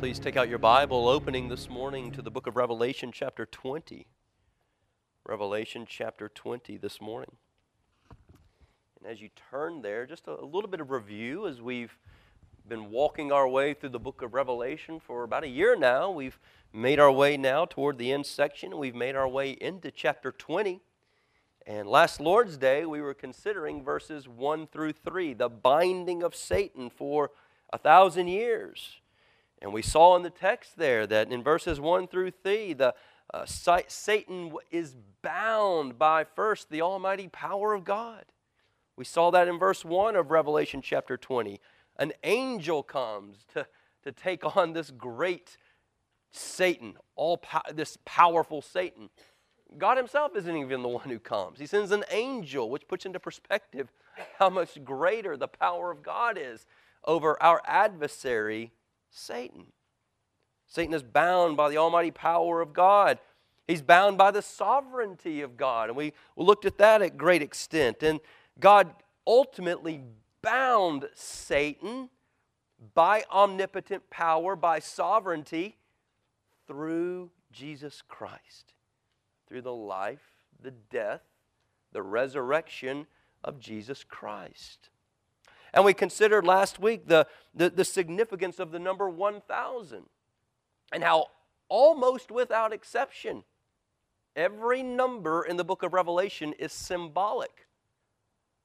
please take out your Bible, opening this morning to the book of Revelation, chapter 20. Revelation, chapter 20, this morning. And as you turn there, just a, little bit of review as we've been walking our way through the book of Revelation for about a year now. We've made our way now toward the end section. We've made our way into chapter 20. And last Lord's Day, we were considering verses 1 through 3, the binding of Satan for a thousand years. And we saw in the text there that in verses 1 through 3, the uh, Satan is bound by first the almighty power of God. We saw that in verse 1 of Revelation chapter 20. An angel comes to, to take on this great Satan, all po- this powerful Satan. God Himself isn't even the one who comes. He sends an angel, which puts into perspective how much greater the power of God is over our adversary, Satan. Satan is bound by the almighty power of God. He's bound by the sovereignty of God. And we looked at that at great extent. And God ultimately bound Satan by omnipotent power, by sovereignty, through Jesus Christ, through the life, the death, the resurrection of Jesus Christ. And we considered last week the, the, the significance of the number 1,000 and how almost without exception, every number in the book of Revelation is symbolic.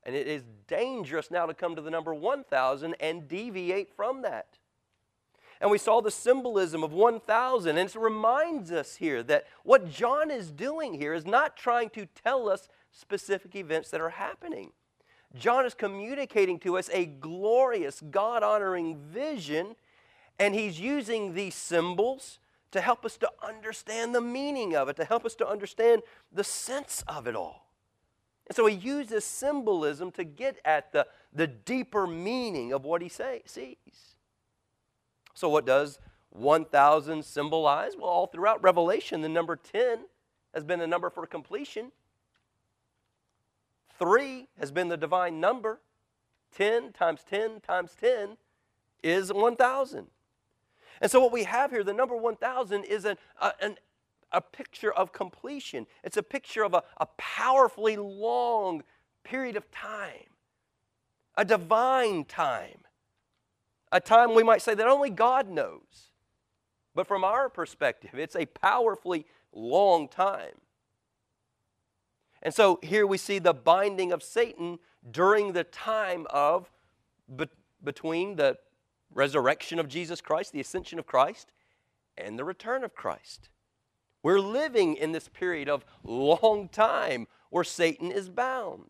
And it is dangerous now to come to the number 1,000 and deviate from that. And we saw the symbolism of 1,000. And it reminds us here that what John is doing here is not trying to tell us specific events that are happening. John is communicating to us a glorious, God honoring vision, and he's using these symbols to help us to understand the meaning of it, to help us to understand the sense of it all. And so he uses symbolism to get at the, the deeper meaning of what he say, sees. So, what does 1,000 symbolize? Well, all throughout Revelation, the number 10 has been the number for completion. Three has been the divine number. 10 times 10 times 10 is 1,000. And so, what we have here, the number 1,000, is an, a, an, a picture of completion. It's a picture of a, a powerfully long period of time, a divine time, a time we might say that only God knows. But from our perspective, it's a powerfully long time. And so here we see the binding of Satan during the time of be, between the resurrection of Jesus Christ, the ascension of Christ, and the return of Christ. We're living in this period of long time where Satan is bound.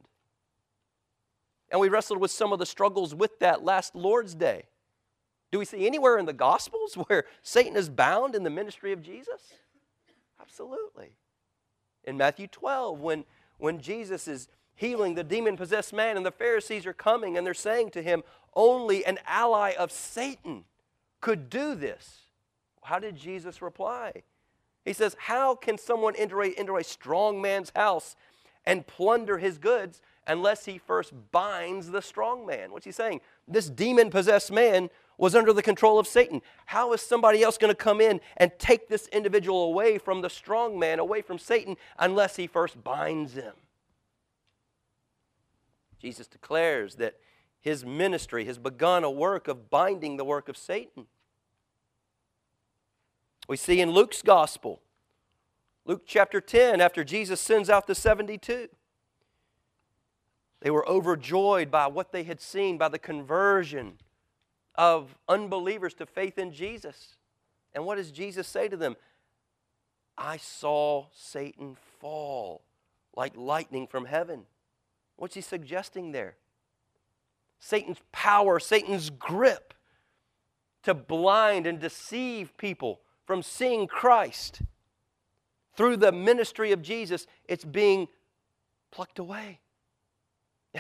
And we wrestled with some of the struggles with that last Lord's Day. Do we see anywhere in the Gospels where Satan is bound in the ministry of Jesus? Absolutely. In Matthew 12, when when Jesus is healing the demon possessed man, and the Pharisees are coming and they're saying to him, Only an ally of Satan could do this. How did Jesus reply? He says, How can someone enter a, enter a strong man's house and plunder his goods unless he first binds the strong man? What's he saying? This demon possessed man was under the control of Satan. How is somebody else going to come in and take this individual away from the strong man, away from Satan, unless he first binds him? Jesus declares that his ministry has begun a work of binding the work of Satan. We see in Luke's gospel, Luke chapter 10, after Jesus sends out the 72, they were overjoyed by what they had seen, by the conversion of unbelievers to faith in Jesus. And what does Jesus say to them? I saw Satan fall like lightning from heaven. What's he suggesting there? Satan's power, Satan's grip to blind and deceive people from seeing Christ through the ministry of Jesus, it's being plucked away.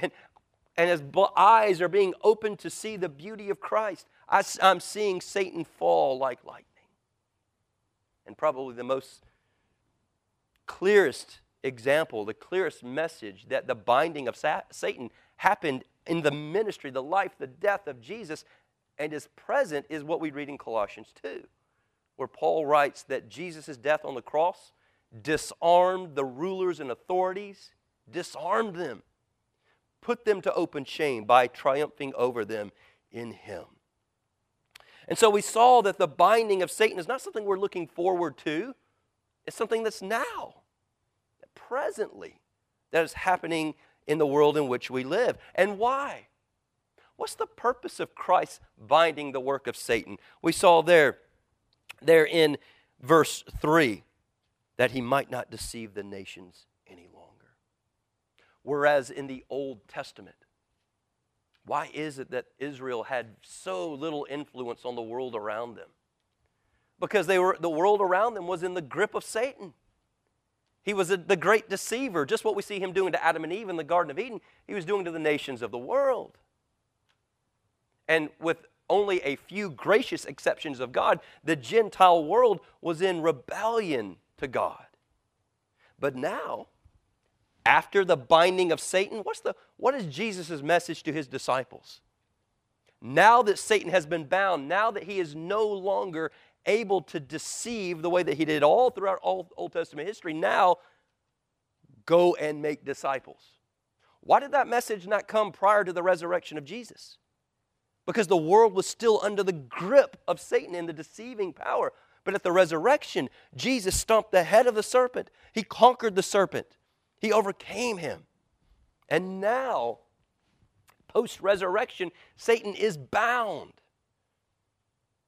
And and as eyes are being opened to see the beauty of Christ, I, I'm seeing Satan fall like lightning. And probably the most clearest example, the clearest message that the binding of Satan happened in the ministry, the life, the death of Jesus, and is present is what we read in Colossians 2. where Paul writes that Jesus' death on the cross disarmed the rulers and authorities, disarmed them, put them to open shame by triumphing over them in Him. And so we saw that the binding of Satan is not something we're looking forward to, it's something that's now, presently, that is happening in the world in which we live. And why? What's the purpose of Christ binding the work of Satan? We saw there, there in verse 3 that he might not deceive the nations. Whereas in the Old Testament, why is it that Israel had so little influence on the world around them? Because they were, the world around them was in the grip of Satan. He was a, the great deceiver, just what we see him doing to Adam and Eve in the Garden of Eden, he was doing to the nations of the world. And with only a few gracious exceptions of God, the Gentile world was in rebellion to God. But now, after the binding of Satan, what's the, what is Jesus' message to his disciples? Now that Satan has been bound, now that he is no longer able to deceive the way that he did all throughout all Old Testament history, now go and make disciples. Why did that message not come prior to the resurrection of Jesus? Because the world was still under the grip of Satan and the deceiving power. But at the resurrection, Jesus stomped the head of the serpent. He conquered the serpent. He overcame him. And now, post resurrection, Satan is bound.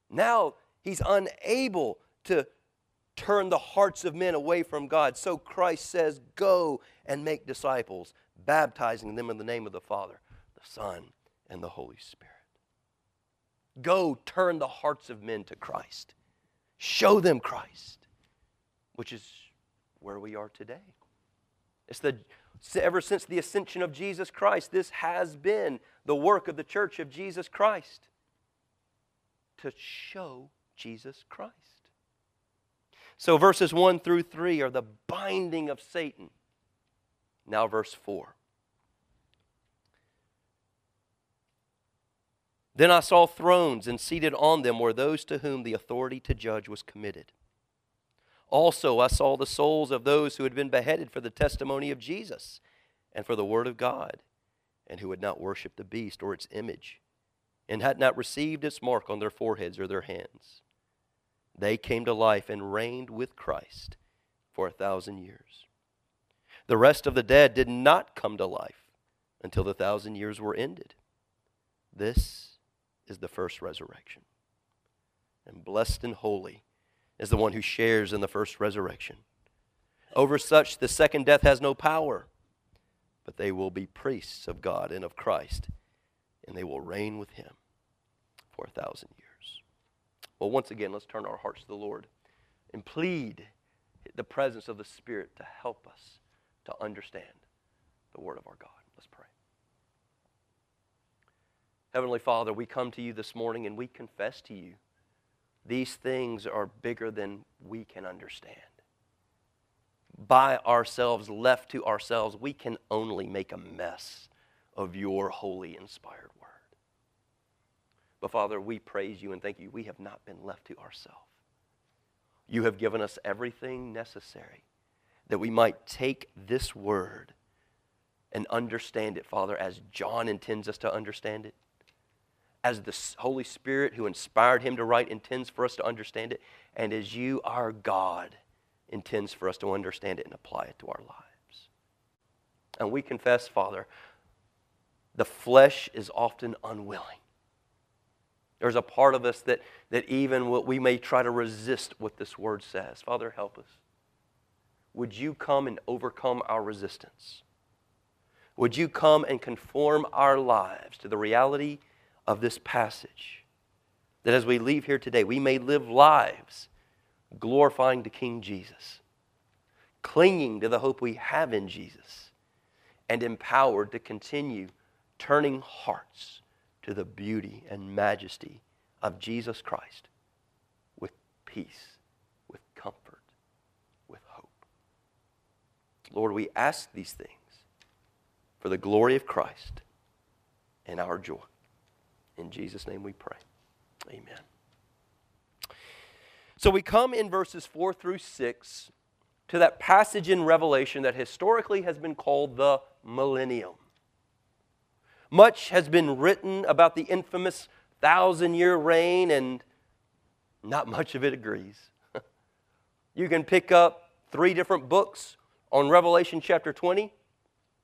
Now he's unable to turn the hearts of men away from God. So Christ says, Go and make disciples, baptizing them in the name of the Father, the Son, and the Holy Spirit. Go turn the hearts of men to Christ. Show them Christ, which is where we are today. It's the ever since the ascension of Jesus Christ, this has been the work of the church of Jesus Christ to show Jesus Christ. So verses 1 through 3 are the binding of Satan. Now, verse 4. Then I saw thrones, and seated on them were those to whom the authority to judge was committed. Also, I saw the souls of those who had been beheaded for the testimony of Jesus and for the word of God, and who had not worshipped the beast or its image, and had not received its mark on their foreheads or their hands. They came to life and reigned with Christ for a thousand years. The rest of the dead did not come to life until the thousand years were ended. This is the first resurrection. And blessed and holy is the one who shares in the first resurrection. Over such, the second death has no power, but they will be priests of God and of Christ, and they will reign with him for a thousand years. Well, once again, let's turn our hearts to the Lord and plead the presence of the Spirit to help us to understand the Word of our God. Let's pray. Heavenly Father, we come to you this morning and we confess to you these things are bigger than we can understand. By ourselves, left to ourselves, we can only make a mess of your holy, inspired word. But Father, we praise you and thank you. We have not been left to ourselves. You have given us everything necessary that we might take this word and understand it, Father, as John intends us to understand it as the Holy Spirit who inspired him to write intends for us to understand it, and as you, our God, intends for us to understand it and apply it to our lives. And we confess, Father, the flesh is often unwilling. There's a part of us that, that even what we may try to resist what this word says. Father, help us. Would you come and overcome our resistance? Would you come and conform our lives to the reality of this passage. That as we leave here today, we may live lives glorifying to King Jesus, clinging to the hope we have in Jesus, and empowered to continue turning hearts to the beauty and majesty of Jesus Christ with peace, with comfort, with hope. Lord, we ask these things for the glory of Christ and our joy. In Jesus' name we pray. Amen. So we come in verses 4 through 6 to that passage in Revelation that historically has been called the millennium. Much has been written about the infamous thousand year reign, and not much of it agrees. you can pick up three different books on Revelation chapter 20,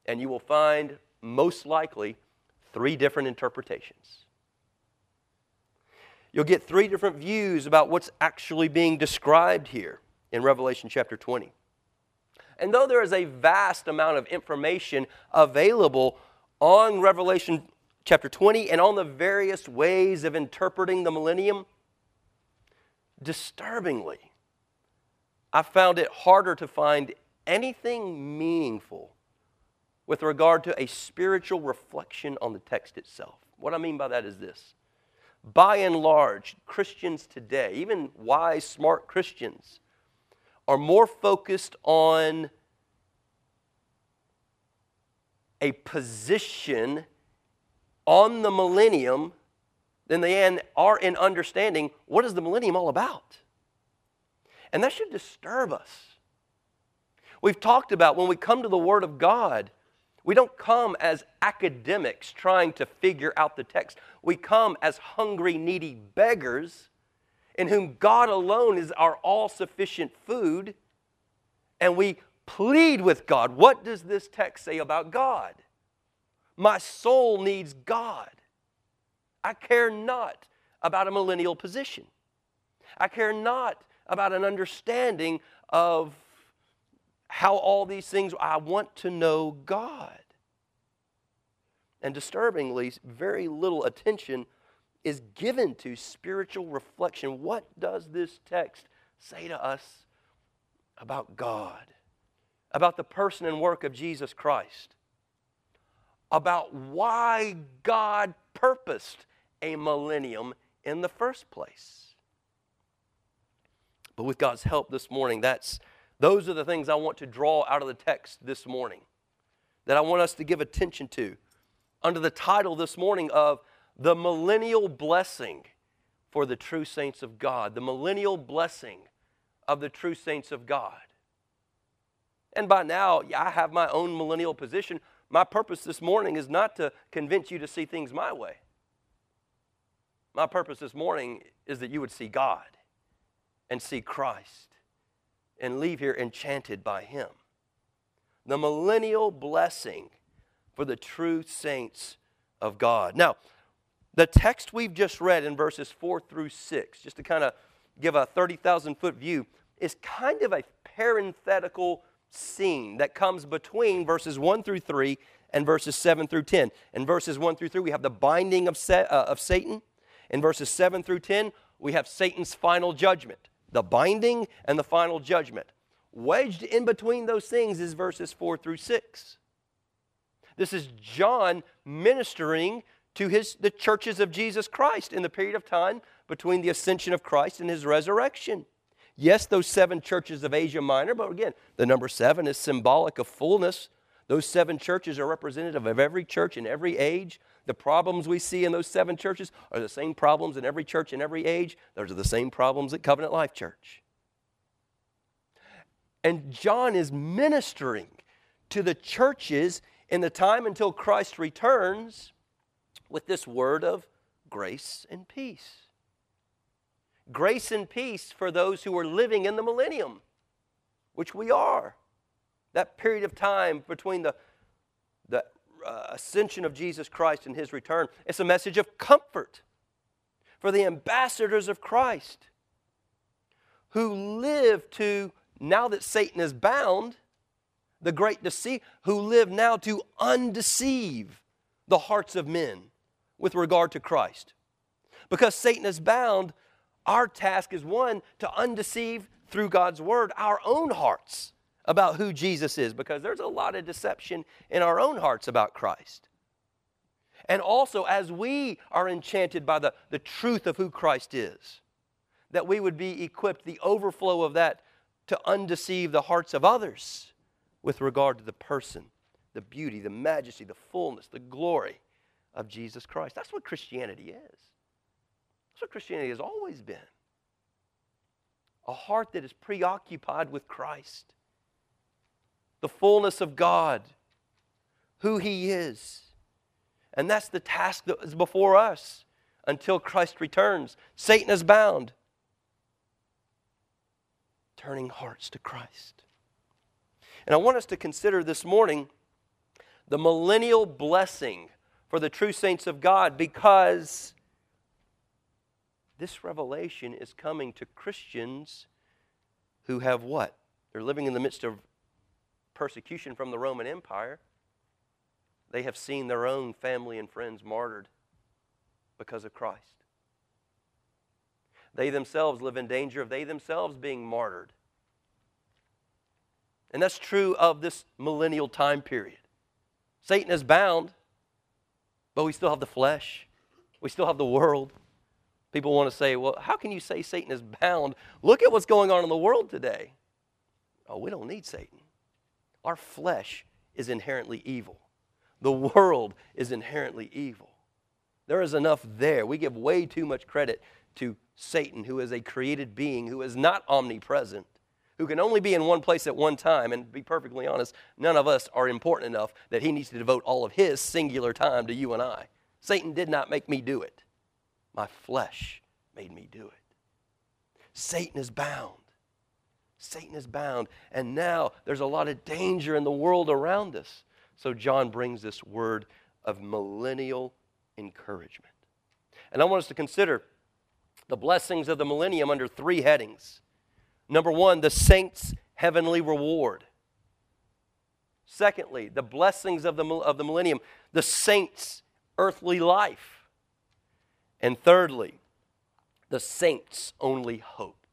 and you will find most likely three different interpretations. You'll get three different views about what's actually being described here in Revelation chapter 20. And though there is a vast amount of information available on Revelation chapter 20 and on the various ways of interpreting the millennium, disturbingly, I found it harder to find anything meaningful with regard to a spiritual reflection on the text itself. What I mean by that is this. By and large, Christians today, even wise, smart Christians, are more focused on a position on the millennium than they are in understanding what is the millennium all about. And that should disturb us. We've talked about when we come to the Word of God, we don't come as academics trying to figure out the text. We come as hungry, needy beggars in whom God alone is our all sufficient food. And we plead with God what does this text say about God? My soul needs God. I care not about a millennial position. I care not about an understanding of how all these things, I want to know God. And disturbingly, very little attention is given to spiritual reflection. What does this text say to us about God, about the person and work of Jesus Christ, about why God purposed a millennium in the first place? But with God's help this morning, that's those are the things I want to draw out of the text this morning that I want us to give attention to under the title this morning of the millennial blessing for the true saints of God, the millennial blessing of the true saints of God. And by now, I have my own millennial position. My purpose this morning is not to convince you to see things my way. My purpose this morning is that you would see God and see Christ and leave here enchanted by Him. The millennial blessing for the true saints of God. Now, the text we've just read in verses 4 through 6, just to kind of give a 30,000 foot view, is kind of a parenthetical scene that comes between verses 1 through 3 and verses 7 through 10. In verses 1 through 3, we have the binding of, uh, of Satan. In verses 7 through 10, we have Satan's final judgment, the binding and the final judgment. Wedged in between those things is verses 4 through 6. This is John ministering to his, the churches of Jesus Christ in the period of time between the ascension of Christ and his resurrection. Yes, those seven churches of Asia Minor, but again, the number seven is symbolic of fullness. Those seven churches are representative of every church in every age. The problems we see in those seven churches are the same problems in every church in every age. Those are the same problems at Covenant Life Church. And John is ministering to the churches in the time until Christ returns with this word of grace and peace. Grace and peace for those who are living in the millennium, which we are. That period of time between the, uh, ascension of Jesus Christ and his return, it's a message of comfort for the ambassadors of Christ who live to, now that Satan is bound, the great deceit, who live now to undeceive the hearts of men with regard to Christ. Because Satan is bound, our task is one to undeceive through God's word our own hearts about who Jesus is, because there's a lot of deception in our own hearts about Christ. And also, as we are enchanted by the, the truth of who Christ is, that we would be equipped, the overflow of that, to undeceive the hearts of others with regard to the person, the beauty, the majesty, the fullness, the glory of Jesus Christ. That's what Christianity is. That's what Christianity has always been. a heart that is preoccupied with Christ, the fullness of God, who He is. And that's the task that is before us until Christ returns. Satan is bound. Turning hearts to Christ. And I want us to consider this morning the millennial blessing for the true saints of God because this revelation is coming to Christians who have what? They're living in the midst of persecution from the Roman Empire. They have seen their own family and friends martyred because of Christ. They themselves live in danger of they themselves being martyred. And that's true of this millennial time period. Satan is bound, but we still have the flesh, we still have the world. People want to say, well, how can you say Satan is bound? Look at what's going on in the world today. Oh, we don't need Satan. Our flesh is inherently evil. The world is inherently evil. There is enough there. We give way too much credit to Satan, who is a created being, who is not omnipresent, who can only be in one place at one time. And be perfectly honest, none of us are important enough that he needs to devote all of his singular time to you and I. Satan did not make me do it, my flesh made me do it. Satan is bound. Satan is bound. And now there's a lot of danger in the world around us. So John brings this word of millennial encouragement. And I want us to consider the blessings of the millennium under three headings. Number one, the saints' heavenly reward. Secondly, the blessings of the, of the millennium, the saints' earthly life. And thirdly, the saints' only hope.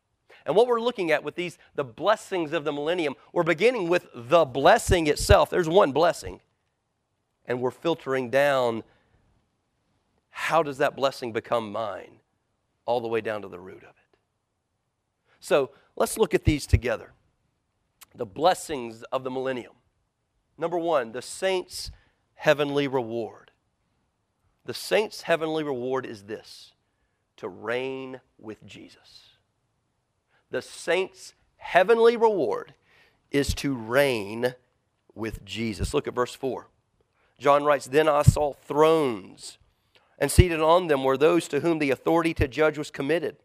And what we're looking at with these, the blessings of the millennium, we're beginning with the blessing itself. There's one blessing. And we're filtering down how does that blessing become mine? All the way down to the root of it. So let's look at these together. The blessings of the millennium. Number one, the saints' heavenly reward. The saints' heavenly reward is this to reign with Jesus. The saints' heavenly reward is to reign with Jesus. Look at verse 4. John writes, Then I saw thrones and seated on them were those to whom the authority to judge was committed.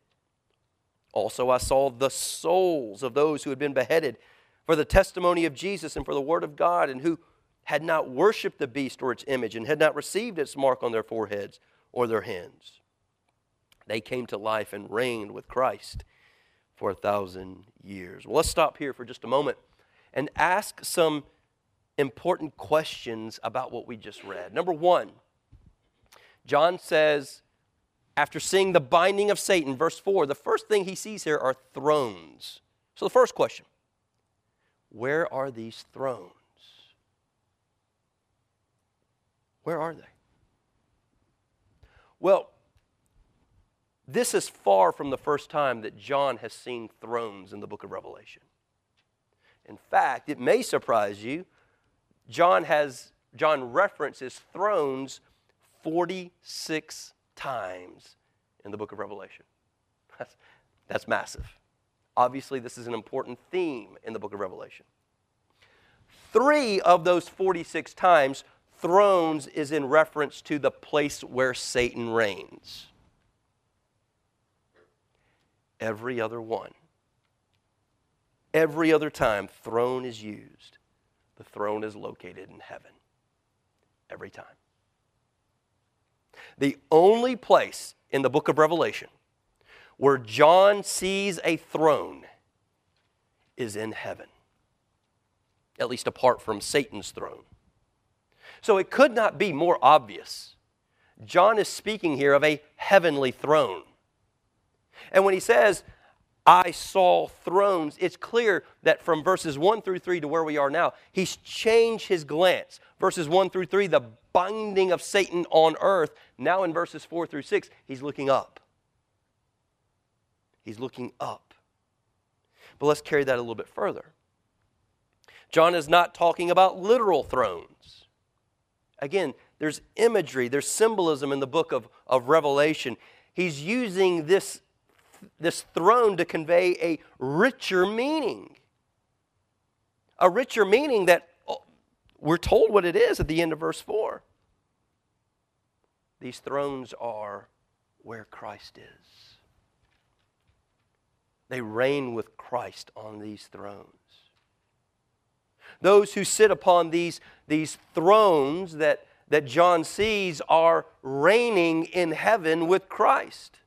Also, I saw the souls of those who had been beheaded for the testimony of Jesus and for the word of God, and who had not worshiped the beast or its image, and had not received its mark on their foreheads or their hands. They came to life and reigned with Christ for a thousand years. Well, let's stop here for just a moment and ask some important questions about what we just read. Number one, John says, after seeing the binding of Satan, verse 4, the first thing he sees here are thrones. So the first question where are these thrones? Where are they? Well, this is far from the first time that John has seen thrones in the book of Revelation. In fact, it may surprise you, John has John references thrones 46 times in the book of Revelation. That's, that's massive. Obviously, this is an important theme in the book of Revelation. Three of those 46 times, thrones is in reference to the place where Satan reigns. Every other one, every other time throne is used, the throne is located in heaven. Every time. The only place in the book of Revelation where John sees a throne is in heaven, at least apart from Satan's throne. So it could not be more obvious. John is speaking here of a heavenly throne. And when he says, I saw thrones, it's clear that from verses 1 through 3 to where we are now, he's changed his glance. Verses 1 through 3, the binding of Satan on earth. Now in verses 4 through 6, he's looking up. He's looking up. But let's carry that a little bit further. John is not talking about literal thrones. Again, there's imagery, there's symbolism in the book of, of Revelation. He's using this, this throne to convey a richer meaning. A richer meaning that oh, we're told what it is at the end of verse 4. These thrones are where Christ is. They reign with Christ on these thrones. Those who sit upon these, these thrones that, that John sees are reigning in heaven with Christ.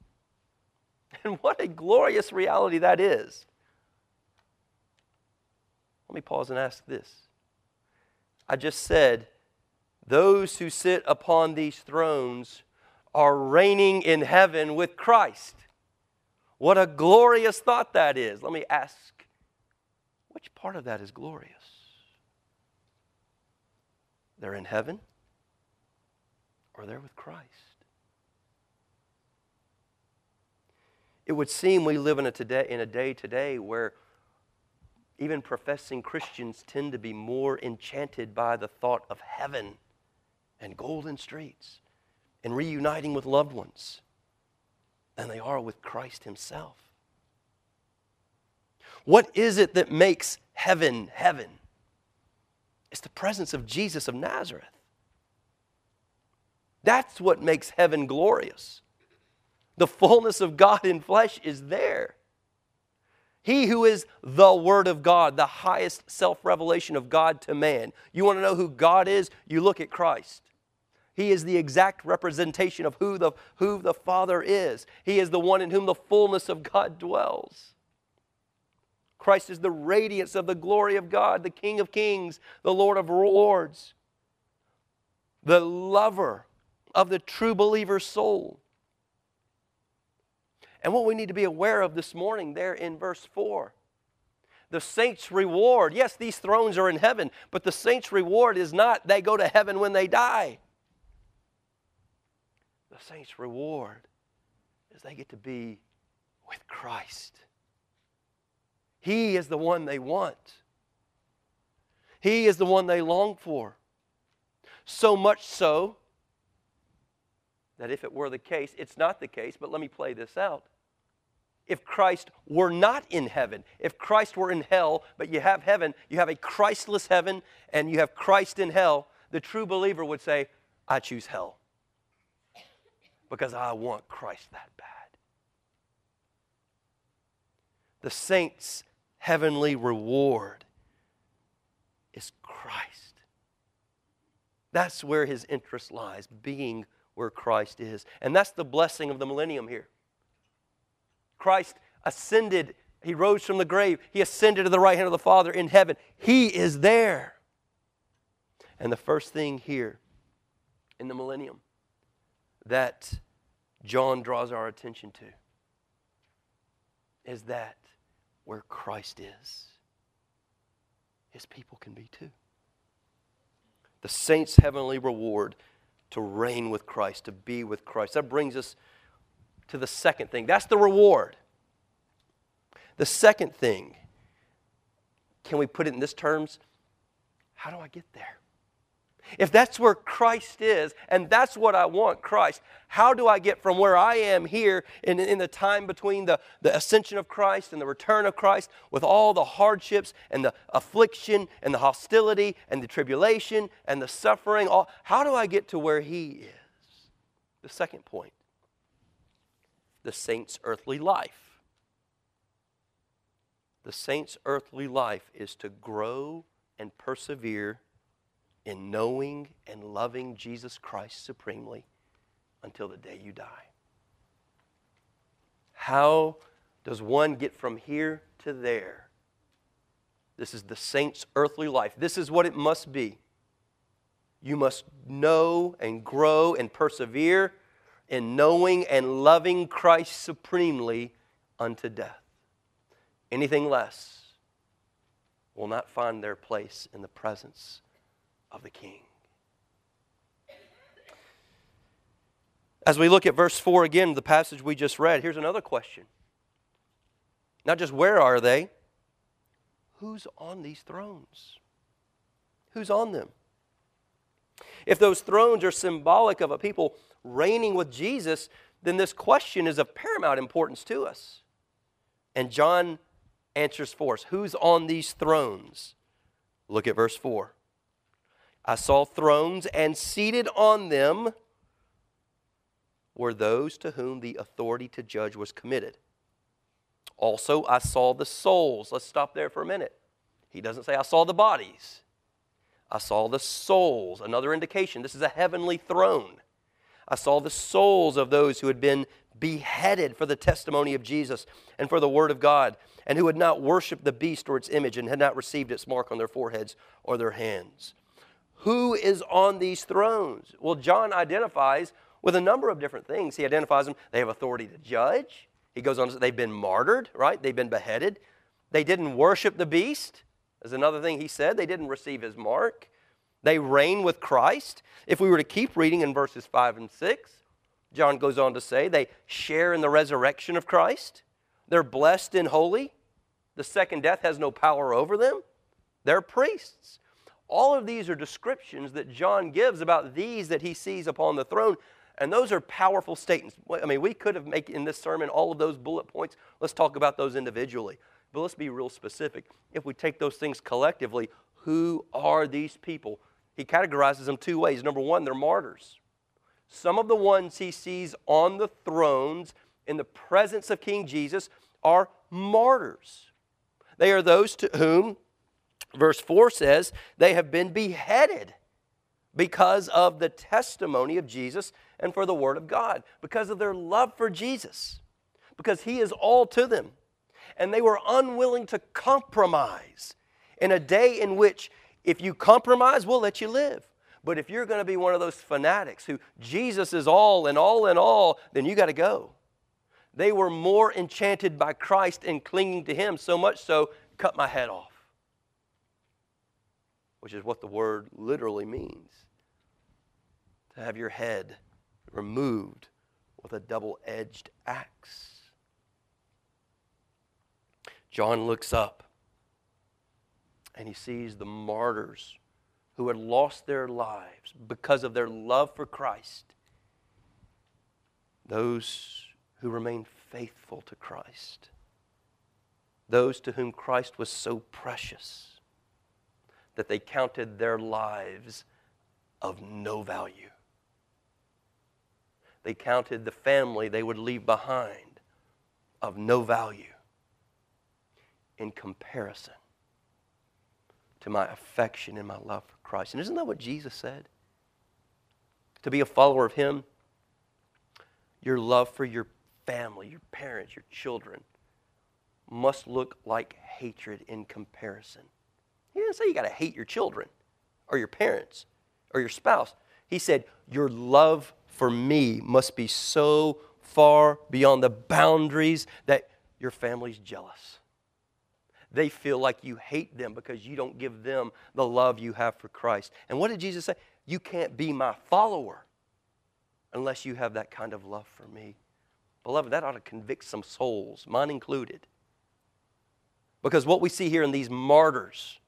And what a glorious reality that is. Let me pause and ask this. I just said, those who sit upon these thrones are reigning in heaven with Christ. What a glorious thought that is. Let me ask, which part of that is glorious? They're in heaven or they're with Christ. It would seem we live in a, today, in a day today where even professing Christians tend to be more enchanted by the thought of heaven and golden streets and reuniting with loved ones than they are with Christ Himself. What is it that makes heaven heaven? It's the presence of Jesus of Nazareth. That's what makes heaven glorious. The fullness of God in flesh is there. He who is the Word of God, the highest self revelation of God to man. You want to know who God is? You look at Christ. He is the exact representation of who the, who the Father is. He is the one in whom the fullness of God dwells. Christ is the radiance of the glory of God, the King of kings, the Lord of lords, the lover of the true believer's soul. And what we need to be aware of this morning, there in verse 4, the saints' reward. Yes, these thrones are in heaven, but the saints' reward is not they go to heaven when they die. The saints' reward is they get to be with Christ. He is the one they want. He is the one they long for. So much so that if it were the case, it's not the case, but let me play this out. If Christ were not in heaven, if Christ were in hell, but you have heaven, you have a Christless heaven, and you have Christ in hell, the true believer would say, I choose hell because I want Christ that bad. The saints' heavenly reward is Christ. That's where his interest lies, being where Christ is. And that's the blessing of the millennium here. Christ ascended, he rose from the grave, he ascended to the right hand of the Father in heaven. He is there. And the first thing here in the millennium that John draws our attention to is that where Christ is, his people can be too. The saints' heavenly reward to reign with Christ, to be with Christ. That brings us to the second thing. That's the reward. The second thing, can we put it in this terms? How do I get there? If that's where Christ is, and that's what I want, Christ, how do I get from where I am here in, in the time between the, the ascension of Christ and the return of Christ with all the hardships and the affliction and the hostility and the tribulation and the suffering? All, how do I get to where He is? The second point the saint's earthly life. The saint's earthly life is to grow and persevere in knowing and loving Jesus Christ supremely until the day you die. How does one get from here to there? This is the saint's earthly life. This is what it must be. You must know and grow and persevere in knowing and loving Christ supremely unto death. Anything less will not find their place in the presence of the king. As we look at verse 4 again, the passage we just read, here's another question. Not just where are they, who's on these thrones? Who's on them? If those thrones are symbolic of a people reigning with Jesus, then this question is of paramount importance to us. And John answers for us. Who's on these thrones? Look at verse 4. I saw thrones, and seated on them were those to whom the authority to judge was committed. Also, I saw the souls. Let's stop there for a minute. He doesn't say, I saw the bodies. I saw the souls. Another indication this is a heavenly throne. I saw the souls of those who had been beheaded for the testimony of Jesus and for the word of God, and who had not worshiped the beast or its image and had not received its mark on their foreheads or their hands. Who is on these thrones? Well, John identifies with a number of different things. He identifies them. They have authority to judge. He goes on to say they've been martyred, right? They've been beheaded. They didn't worship the beast. Is another thing he said. They didn't receive his mark. They reign with Christ. If we were to keep reading in verses 5 and 6, John goes on to say they share in the resurrection of Christ. They're blessed and holy. The second death has no power over them. They're priests. All of these are descriptions that John gives about these that he sees upon the throne. And those are powerful statements. I mean, we could have made in this sermon all of those bullet points. Let's talk about those individually. But let's be real specific. If we take those things collectively, who are these people? He categorizes them two ways. Number one, they're martyrs. Some of the ones he sees on the thrones in the presence of King Jesus are martyrs. They are those to whom, verse 4 says, they have been beheaded because of the testimony of Jesus and for the Word of God, because of their love for Jesus, because He is all to them. And they were unwilling to compromise in a day in which, if you compromise, we'll let you live. But if you're going to be one of those fanatics who Jesus is all and all in all, then you got to go. They were more enchanted by Christ and clinging to Him, so much so, cut my head off, which is what the word literally means. To have your head removed with a double edged axe. John looks up and he sees the martyrs who had lost their lives because of their love for Christ, those who remained faithful to Christ, those to whom Christ was so precious that they counted their lives of no value. They counted the family they would leave behind of no value in comparison to my affection and my love for Christ. And isn't that what Jesus said? To be a follower of Him, your love for your family, your parents, your children must look like hatred in comparison. He didn't say you got to hate your children or your parents or your spouse. He said, Your love for me must be so far beyond the boundaries that your family's jealous. They feel like you hate them because you don't give them the love you have for Christ. And what did Jesus say? You can't be my follower unless you have that kind of love for me. Beloved, that ought to convict some souls, mine included. Because what we see here in these martyrs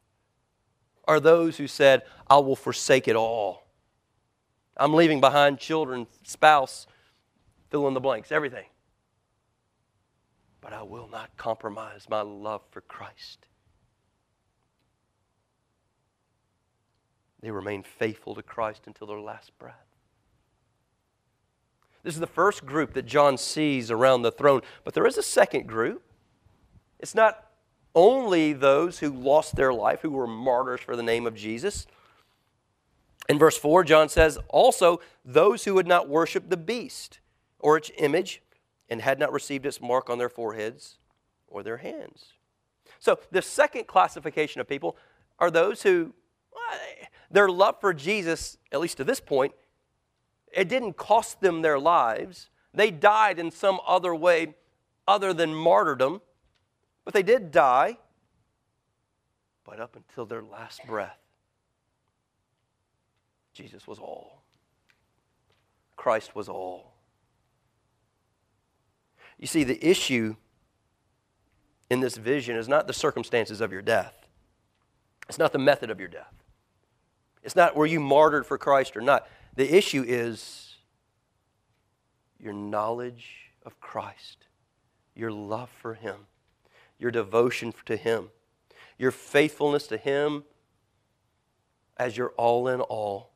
are those who said, I will forsake it all I'm leaving behind children, spouse, fill in the blanks, everything. But I will not compromise my love for Christ. They remain faithful to Christ until their last breath. This is the first group that John sees around the throne, but there is a second group. It's not only those who lost their life, who were martyrs for the name of Jesus. In verse 4, John says, also those who had not worshiped the beast or its image and had not received its mark on their foreheads or their hands. So, the second classification of people are those who, their love for Jesus, at least to this point, it didn't cost them their lives. They died in some other way other than martyrdom, but they did die. But up until their last breath, Jesus was all. Christ was all. You see, the issue in this vision is not the circumstances of your death, it's not the method of your death, it's not were you martyred for Christ or not. The issue is your knowledge of Christ, your love for Him, your devotion to Him, your faithfulness to Him as your all in all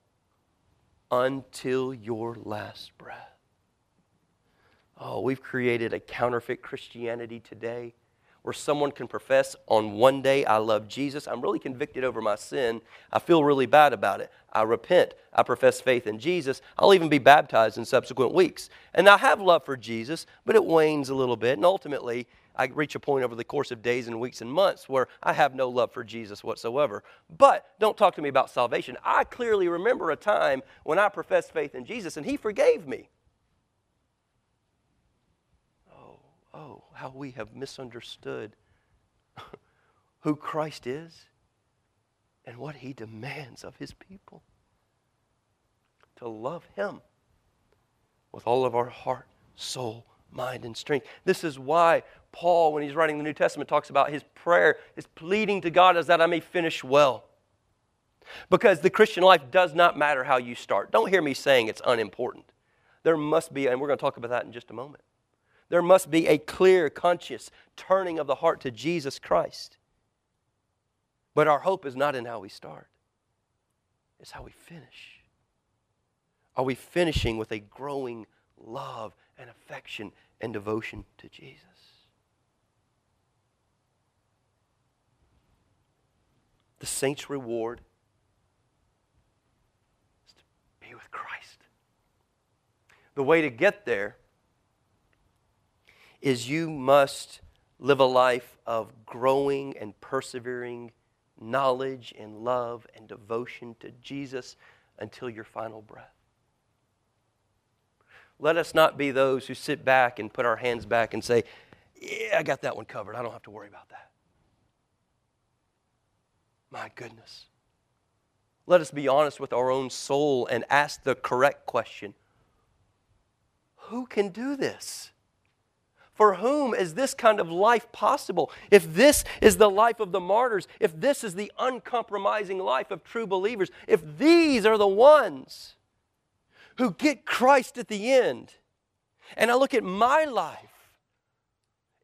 until your last breath. Oh, we've created a counterfeit Christianity today where someone can profess on one day, I love Jesus. I'm really convicted over my sin. I feel really bad about it. I repent. I profess faith in Jesus. I'll even be baptized in subsequent weeks. And I have love for Jesus, but it wanes a little bit. And ultimately, I reach a point over the course of days and weeks and months where I have no love for Jesus whatsoever. But don't talk to me about salvation. I clearly remember a time when I professed faith in Jesus and He forgave me. oh, oh, how we have misunderstood who Christ is and what he demands of his people. To love him with all of our heart, soul, mind, and strength. This is why Paul, when he's writing the New Testament, talks about his prayer, his pleading to God is that I may finish well. Because the Christian life does not matter how you start. Don't hear me saying it's unimportant. There must be, and we're going to talk about that in just a moment. There must be a clear, conscious turning of the heart to Jesus Christ. But our hope is not in how we start, it's how we finish. Are we finishing with a growing love and affection and devotion to Jesus? The saint's reward is to be with Christ. The way to get there is you must live a life of growing and persevering knowledge and love and devotion to Jesus until your final breath. Let us not be those who sit back and put our hands back and say, Yeah, I got that one covered. I don't have to worry about that. My goodness. Let us be honest with our own soul and ask the correct question Who can do this? For whom is this kind of life possible? If this is the life of the martyrs, if this is the uncompromising life of true believers, if these are the ones who get Christ at the end, and I look at my life,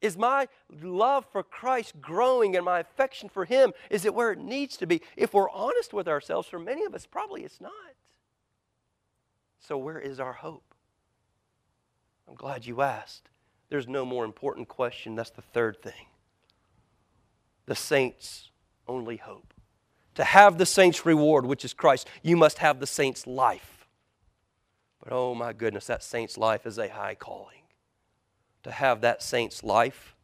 is my love for Christ growing and my affection for Him? Is it where it needs to be? If we're honest with ourselves, for many of us, probably it's not. So, where is our hope? I'm glad you asked. There's no more important question. That's the third thing. The saints' only hope. To have the saints' reward, which is Christ, you must have the saints' life. But oh my goodness, that saint's life is a high calling. To have that saint's life,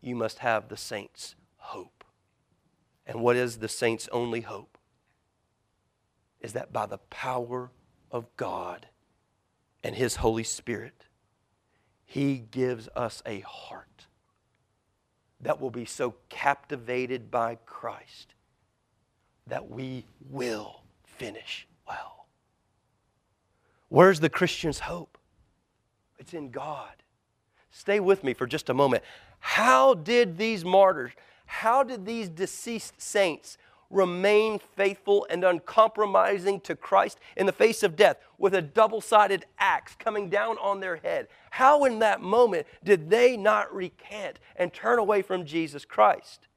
you must have the saint's hope. And what is the saint's only hope? Is that by the power of God and His Holy Spirit, he gives us a heart that will be so captivated by Christ that we will finish well. Where's the Christian's hope? It's in God. Stay with me for just a moment. How did these martyrs, how did these deceased saints remain faithful and uncompromising to Christ in the face of death with a double sided axe coming down on their head. How, in that moment, did they not recant and turn away from Jesus Christ?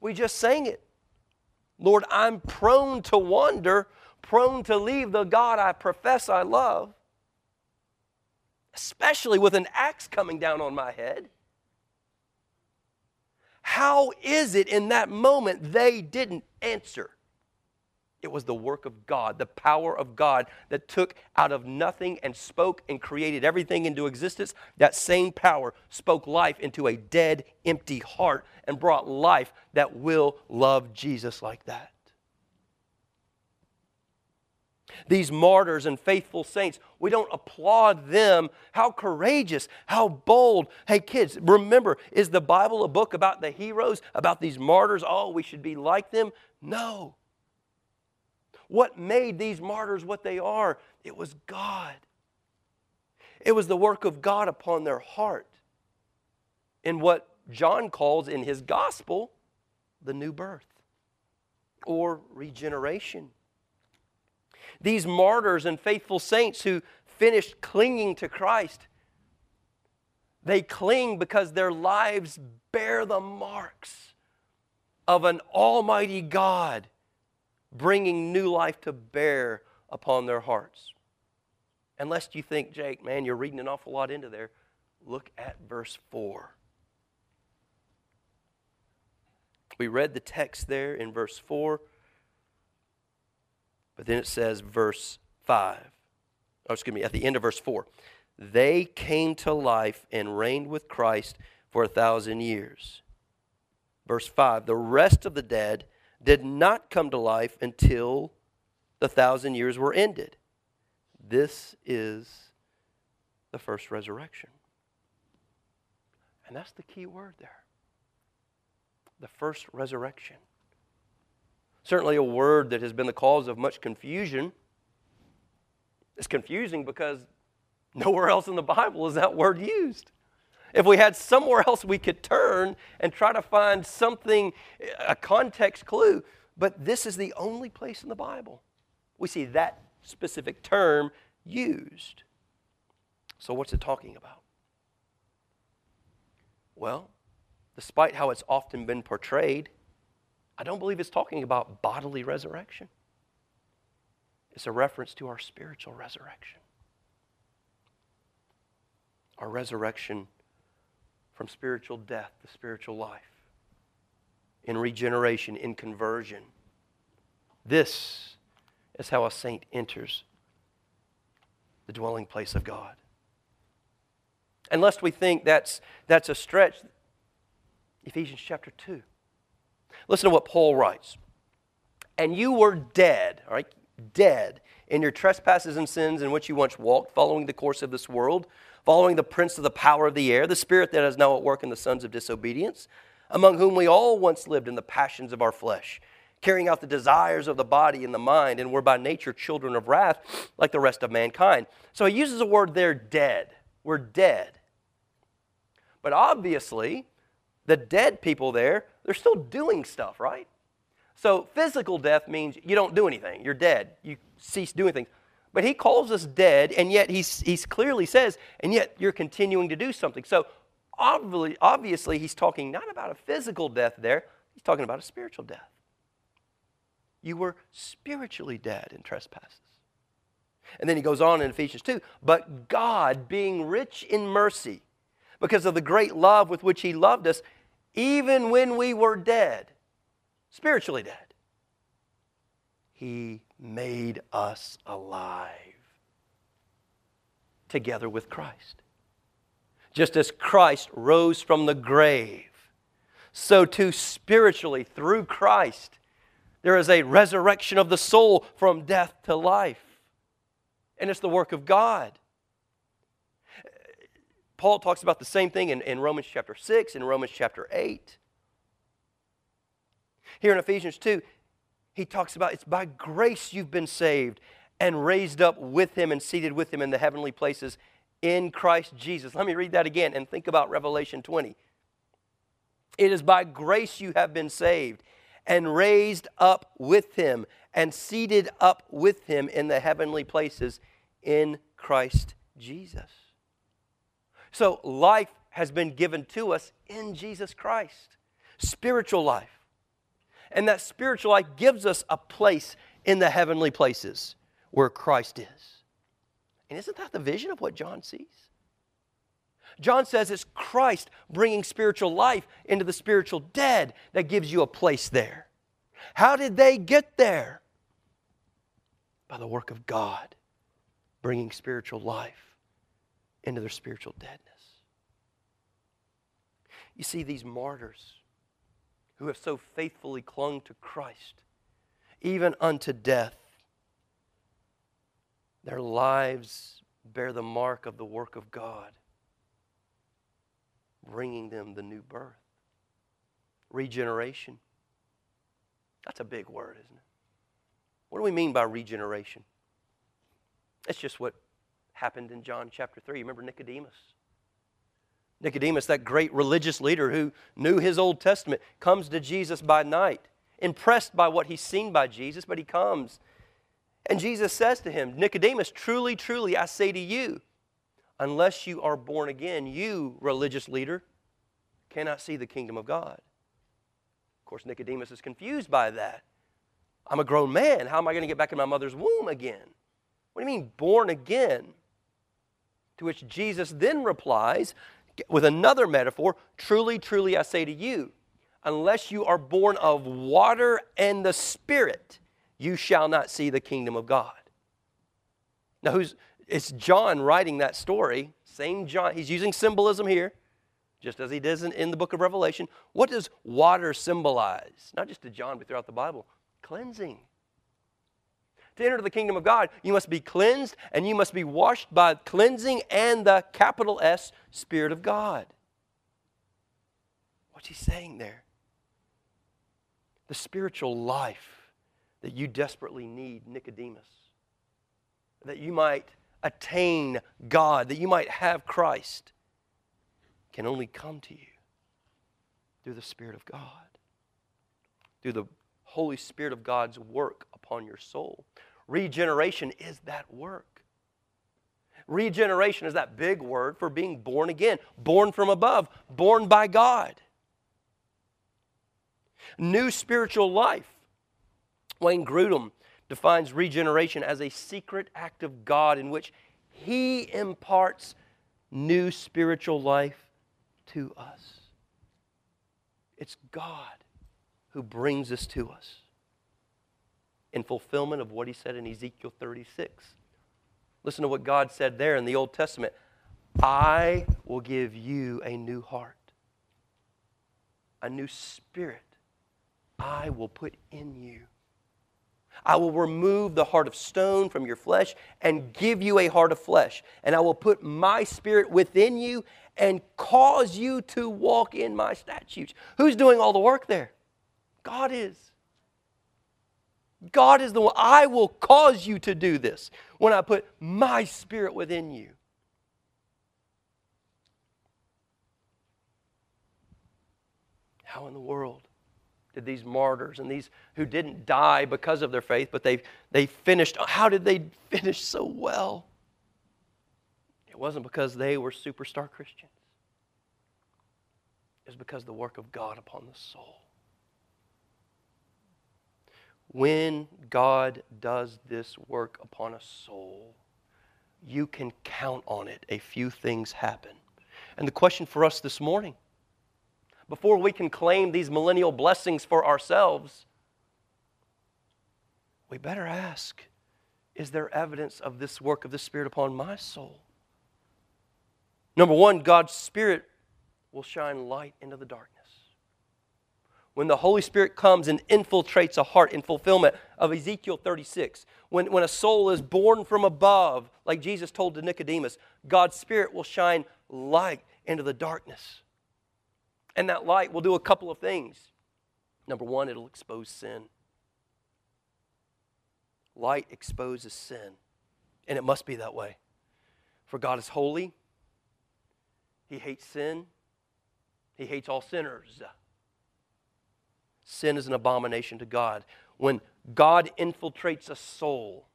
We just sang it. Lord, I'm prone to wander, prone to leave the God I profess I love, especially with an axe coming down on my head. How is it in that moment they didn't answer? It was the work of God, the power of God that took out of nothing and spoke and created everything into existence. That same power spoke life into a dead, empty heart and brought life that will love Jesus like that. These martyrs and faithful saints, we don't applaud them. How courageous, how bold. Hey, kids, remember, is the Bible a book about the heroes, about these martyrs? Oh, we should be like them? No. What made these martyrs what they are? It was God. It was the work of God upon their heart. In what John calls in his gospel the new birth or regeneration. These martyrs and faithful saints who finished clinging to Christ, They cling because their lives bear the marks of an almighty God bringing new life to bear upon their hearts. Unless you think, Jake, man, you're reading an awful lot into there, look at verse 4. We read the text there in verse 4, but then it says, verse 5. Oh, excuse me, at the end of verse 4. They came to life and reigned with Christ for a thousand years. Verse 5 The rest of the dead did not come to life until the thousand years were ended. This is the first resurrection. And that's the key word there the first resurrection. Certainly, a word that has been the cause of much confusion. It's confusing because nowhere else in the Bible is that word used. If we had somewhere else we could turn and try to find something, a context clue, but this is the only place in the Bible we see that specific term used. So, what's it talking about? Well, despite how it's often been portrayed, I don't believe it's talking about bodily resurrection. It's a reference to our spiritual resurrection. Our resurrection from spiritual death to spiritual life, in regeneration, in conversion. This is how a saint enters the dwelling place of God. And lest we think that's, that's a stretch, Ephesians chapter 2. Listen to what Paul writes. And you were dead, all right, dead in your trespasses and sins in which you once walked, following the course of this world, following the prince of the power of the air, the spirit that is now at work in the sons of disobedience, among whom we all once lived in the passions of our flesh, carrying out the desires of the body and the mind, and were by nature children of wrath, like the rest of mankind. So he uses the word there, dead. We're dead. But obviously, the dead people there, they're still doing stuff, right? So physical death means you don't do anything. You're dead. You cease doing things. But he calls us dead, and yet he's, he's clearly says, and yet you're continuing to do something. So obviously, obviously, he's talking not about a physical death there, he's talking about a spiritual death. You were spiritually dead in trespasses. And then he goes on in Ephesians 2 But God, being rich in mercy, because of the great love with which he loved us, even when we were dead, spiritually dead, he made us alive together with Christ. Just as Christ rose from the grave, so too spiritually through Christ, there is a resurrection of the soul from death to life. And it's the work of God. Paul talks about the same thing in, in Romans chapter 6, in Romans chapter 8. Here in Ephesians 2, he talks about it's by grace you've been saved and raised up with him and seated with him in the heavenly places in Christ Jesus. Let me read that again and think about Revelation 20. It is by grace you have been saved and raised up with him and seated up with him in the heavenly places in Christ Jesus. So life has been given to us in Jesus Christ, spiritual life. And that spiritual life gives us a place in the heavenly places where Christ is. And isn't that the vision of what John sees? John says it's Christ bringing spiritual life into the spiritual dead that gives you a place there. How did they get there? By the work of God bringing spiritual life into their spiritual deadness. You see, these martyrs who have so faithfully clung to Christ, even unto death. Their lives bear the mark of the work of God, bringing them the new birth, regeneration. That's a big word, isn't it? What do we mean by regeneration? It's just what happened in John chapter 3. Remember Nicodemus? Nicodemus, that great religious leader who knew his Old Testament, comes to Jesus by night, impressed by what he's seen by Jesus, but he comes. And Jesus says to him, Nicodemus, truly, truly, I say to you, unless you are born again, you, religious leader, cannot see the kingdom of God. Of course, Nicodemus is confused by that. I'm a grown man. How am I going to get back in my mother's womb again? What do you mean, born again? To which Jesus then replies with another metaphor Truly, truly, I say to you, unless you are born of water and the Spirit, you shall not see the kingdom of God. Now, who's, it's John writing that story. Same John. He's using symbolism here, just as he does in, in the book of Revelation. What does water symbolize? Not just to John, but throughout the Bible cleansing. To enter the kingdom of God, you must be cleansed and you must be washed by cleansing and the capital S Spirit of God. What's he saying there? The spiritual life that you desperately need, Nicodemus, that you might attain God, that you might have Christ, can only come to you through the Spirit of God, through the Holy Spirit of God's work upon your soul. Regeneration is that work. Regeneration is that big word for being born again, born from above, born by God. New spiritual life. Wayne Grudem defines regeneration as a secret act of God in which He imparts new spiritual life to us. It's God who brings this to us in fulfillment of what he said in Ezekiel 36. Listen to what God said there in the Old Testament I will give you a new heart, a new spirit I will put in you. I will remove the heart of stone from your flesh and give you a heart of flesh. And I will put my spirit within you and cause you to walk in my statutes. Who's doing all the work there? God is. God is the one. I will cause you to do this when I put my spirit within you. How in the world did these martyrs and these who didn't die because of their faith, but they, they finished, how did they finish so well? It wasn't because they were superstar Christians, it was because the work of God upon the soul. When God does this work upon a soul, you can count on it. A few things happen. And the question for us this morning, before we can claim these millennial blessings for ourselves, we better ask is there evidence of this work of the Spirit upon my soul? Number one, God's Spirit will shine light into the darkness when the Holy Spirit comes and infiltrates a heart in fulfillment of Ezekiel 36, when, when a soul is born from above, like Jesus told to Nicodemus, God's Spirit will shine light into the darkness. And that light will do a couple of things. Number one, it'll expose sin. Light exposes sin. And it must be that way. For God is holy, He hates sin, He hates all sinners sin is an abomination to God. When God infiltrates a soul,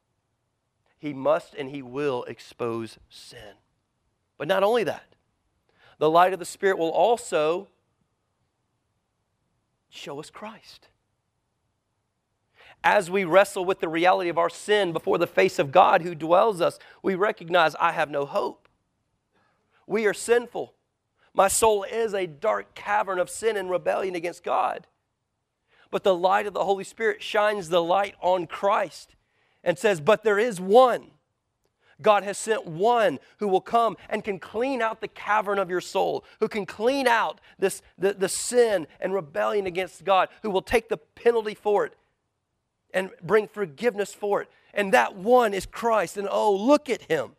he must and he will expose sin. But not only that, the light of the Spirit will also show us Christ. As we wrestle with the reality of our sin before the face of God who dwells us, we recognize I have no hope. We are sinful. My soul is a dark cavern of sin and rebellion against God. But the light of the Holy Spirit shines the light on Christ and says, But there is one. God has sent one who will come and can clean out the cavern of your soul, who can clean out this, the, the sin and rebellion against God, who will take the penalty for it and bring forgiveness for it. And that one is Christ. And oh, look at him.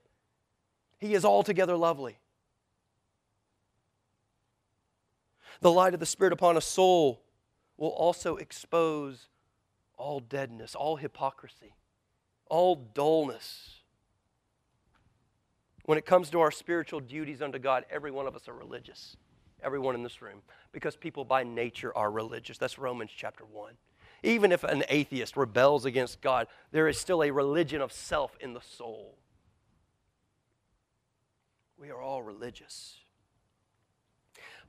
He is altogether lovely. The light of the Spirit upon a soul will also expose all deadness, all hypocrisy, all dullness. When it comes to our spiritual duties unto God, every one of us are religious. Everyone in this room. Because people by nature are religious. That's Romans chapter 1. Even if an atheist rebels against God, there is still a religion of self in the soul. We are all religious.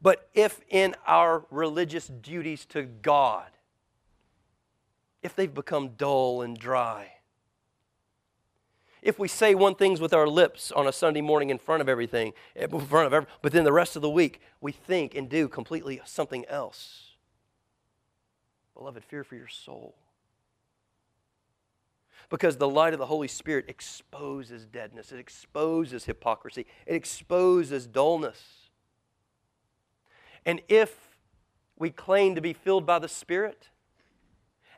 But if in our religious duties to God, if they've become dull and dry, if we say one things with our lips on a Sunday morning in front of everything, eh, in front of every, but then the rest of the week we think and do completely something else. Beloved, fear for your soul. Because the light of the Holy Spirit exposes deadness, it exposes hypocrisy, it exposes dullness. And if we claim to be filled by the Spirit,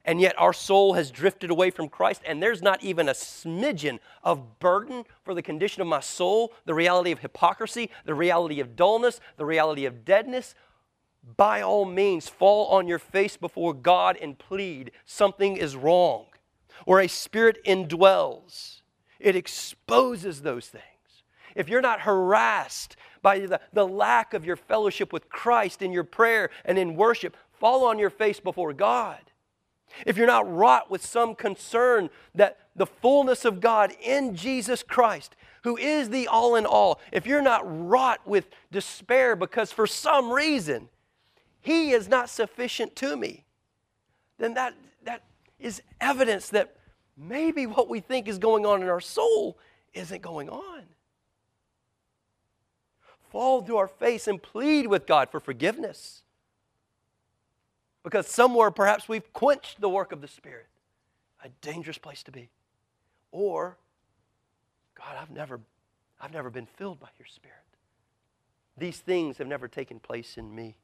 and yet our soul has drifted away from Christ, and there's not even a smidgen of burden for the condition of my soul, the reality of hypocrisy, the reality of dullness, the reality of deadness, by all means, fall on your face before God and plead something is wrong. Where a spirit indwells, it exposes those things. If you're not harassed by the, the lack of your fellowship with Christ in your prayer and in worship, fall on your face before God. If you're not wrought with some concern that the fullness of God in Jesus Christ, who is the all in all, if you're not wrought with despair because for some reason He is not sufficient to me, then that, that is evidence that maybe what we think is going on in our soul isn't going on fall to our face and plead with God for forgiveness. Because somewhere perhaps we've quenched the work of the Spirit. A dangerous place to be. Or, God, I've never, I've never been filled by your Spirit. These things have never taken place in me.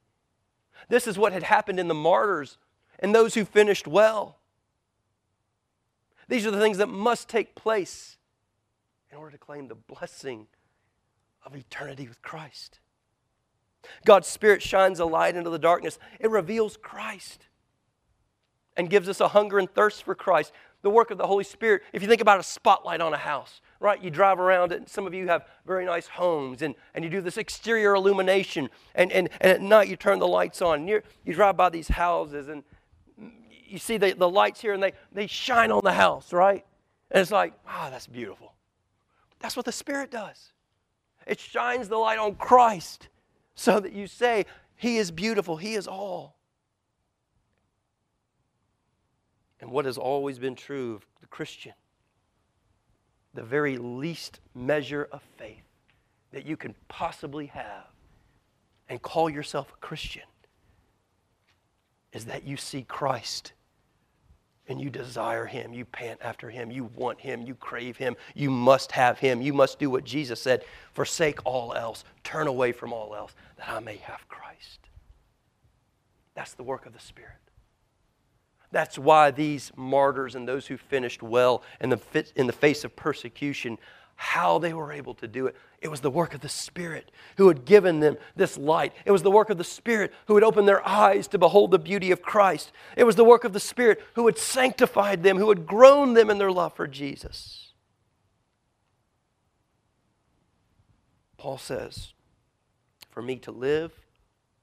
This is what had happened in the martyrs and those who finished well. These are the things that must take place in order to claim the blessing of eternity with Christ. God's Spirit shines a light into the darkness, it reveals Christ and gives us a hunger and thirst for Christ. The work of the Holy Spirit, if you think about a spotlight on a house, right? You drive around it, and some of you have very nice homes, and, and you do this exterior illumination, and, and, and at night you turn the lights on, you you drive by these houses, and you see the, the lights here, and they, they shine on the house, right? And it's like, wow, that's beautiful. That's what the Spirit does. It shines the light on Christ so that you say, He is beautiful, He is all. And what has always been true of the Christian, the very least measure of faith that you can possibly have and call yourself a Christian, is that you see Christ and you desire Him, you pant after Him, you want Him, you crave Him, you must have Him, you must do what Jesus said forsake all else, turn away from all else, that I may have Christ. That's the work of the Spirit. That's why these martyrs and those who finished well in the, in the face of persecution how they were able to do it. It was the work of the Spirit who had given them this light. It was the work of the Spirit who had opened their eyes to behold the beauty of Christ. It was the work of the Spirit who had sanctified them, who had grown them in their love for Jesus. Paul says, For me to live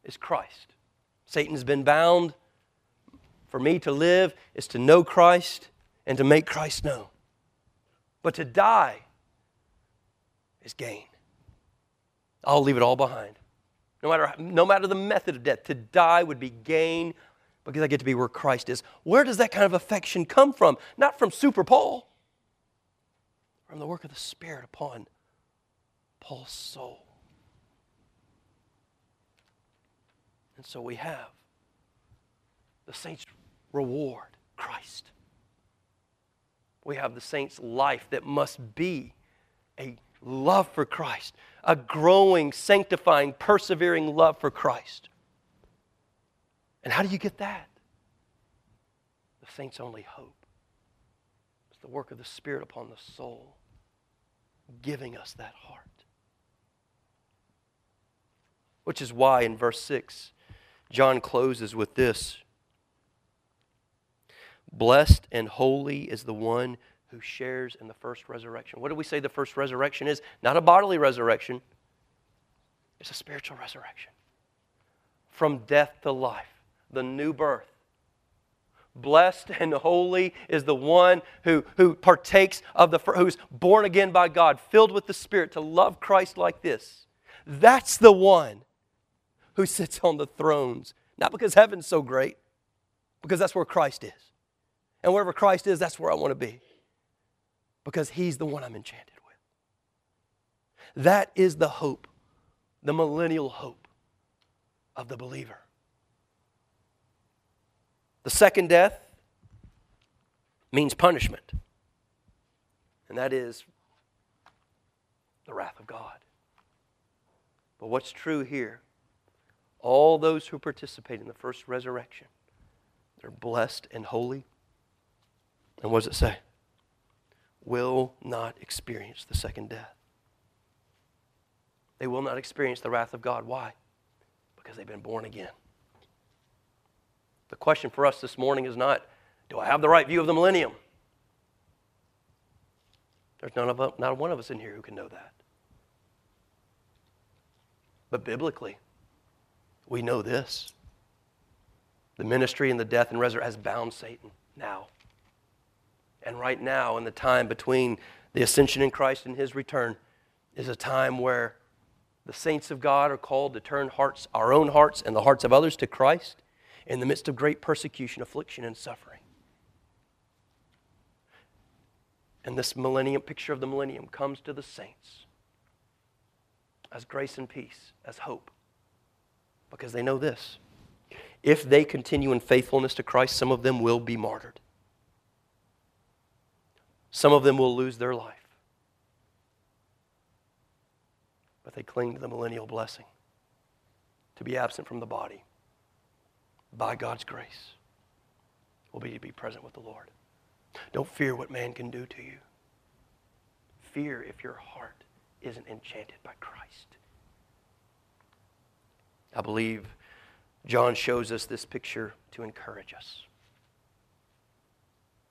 is Christ. Satan's been bound. For me to live is to know Christ and to make Christ known. But to die is gain. I'll leave it all behind. No matter, no matter the method of death, to die would be gain because I get to be where Christ is. Where does that kind of affection come from? Not from Super Paul, from the work of the Spirit upon Paul's soul. And so we have the saints' reward, Christ. We have the saints' life that must be a love for Christ, a growing, sanctifying, persevering love for Christ. And how do you get that? The saint's only hope. It's the work of the Spirit upon the soul, giving us that heart. Which is why in verse 6, John closes with this Blessed and holy is the one who shares in the first resurrection. What do we say the first resurrection is? Not a bodily resurrection, it's a spiritual resurrection. From death to life, the new birth. Blessed and holy is the one who, who partakes of the, who's born again by God, filled with the Spirit to love Christ like this. That's the one who sits on the thrones. Not because heaven's so great, because that's where Christ is. And wherever Christ is, that's where I want to be. Because he's the one I'm enchanted with. That is the hope, the millennial hope of the believer. The second death means punishment, and that is the wrath of God. But what's true here? All those who participate in the first resurrection, they're blessed and holy. And what does it say? Will not experience the second death. They will not experience the wrath of God. Why? Because they've been born again. The question for us this morning is not, do I have the right view of the millennium? There's none of us, not one of us in here who can know that. But biblically, we know this. The ministry and the death and resurrection has bound Satan now. And right now, in the time between the ascension in Christ and his return, is a time where the saints of God are called to turn hearts, our own hearts and the hearts of others to Christ in the midst of great persecution, affliction, and suffering. And this millennium picture of the millennium comes to the saints as grace and peace, as hope, because they know this. If they continue in faithfulness to Christ, some of them will be martyred. Some of them will lose their life. But they cling to the millennial blessing to be absent from the body by God's grace, will be to be present with the Lord. Don't fear what man can do to you. Fear if your heart isn't enchanted by Christ. I believe John shows us this picture to encourage us,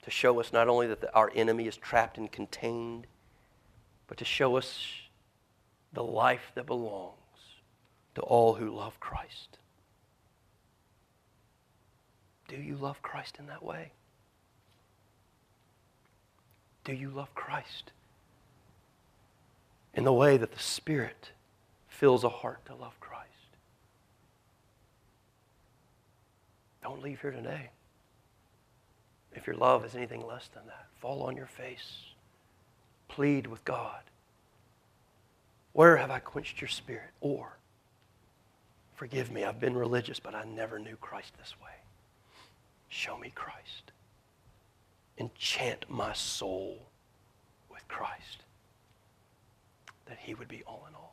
to show us not only that the, our enemy is trapped and contained, but to show us the life that belongs to all who love Christ. Do you love Christ in that way? Do you love Christ in the way that the Spirit fills a heart to love Christ? Don't leave here today. If your love is anything less than that, fall on your face. Plead with God. Where have I quenched your spirit? Or, forgive me, I've been religious, but I never knew Christ this way. Show me Christ. Enchant my soul with Christ, that he would be all in all.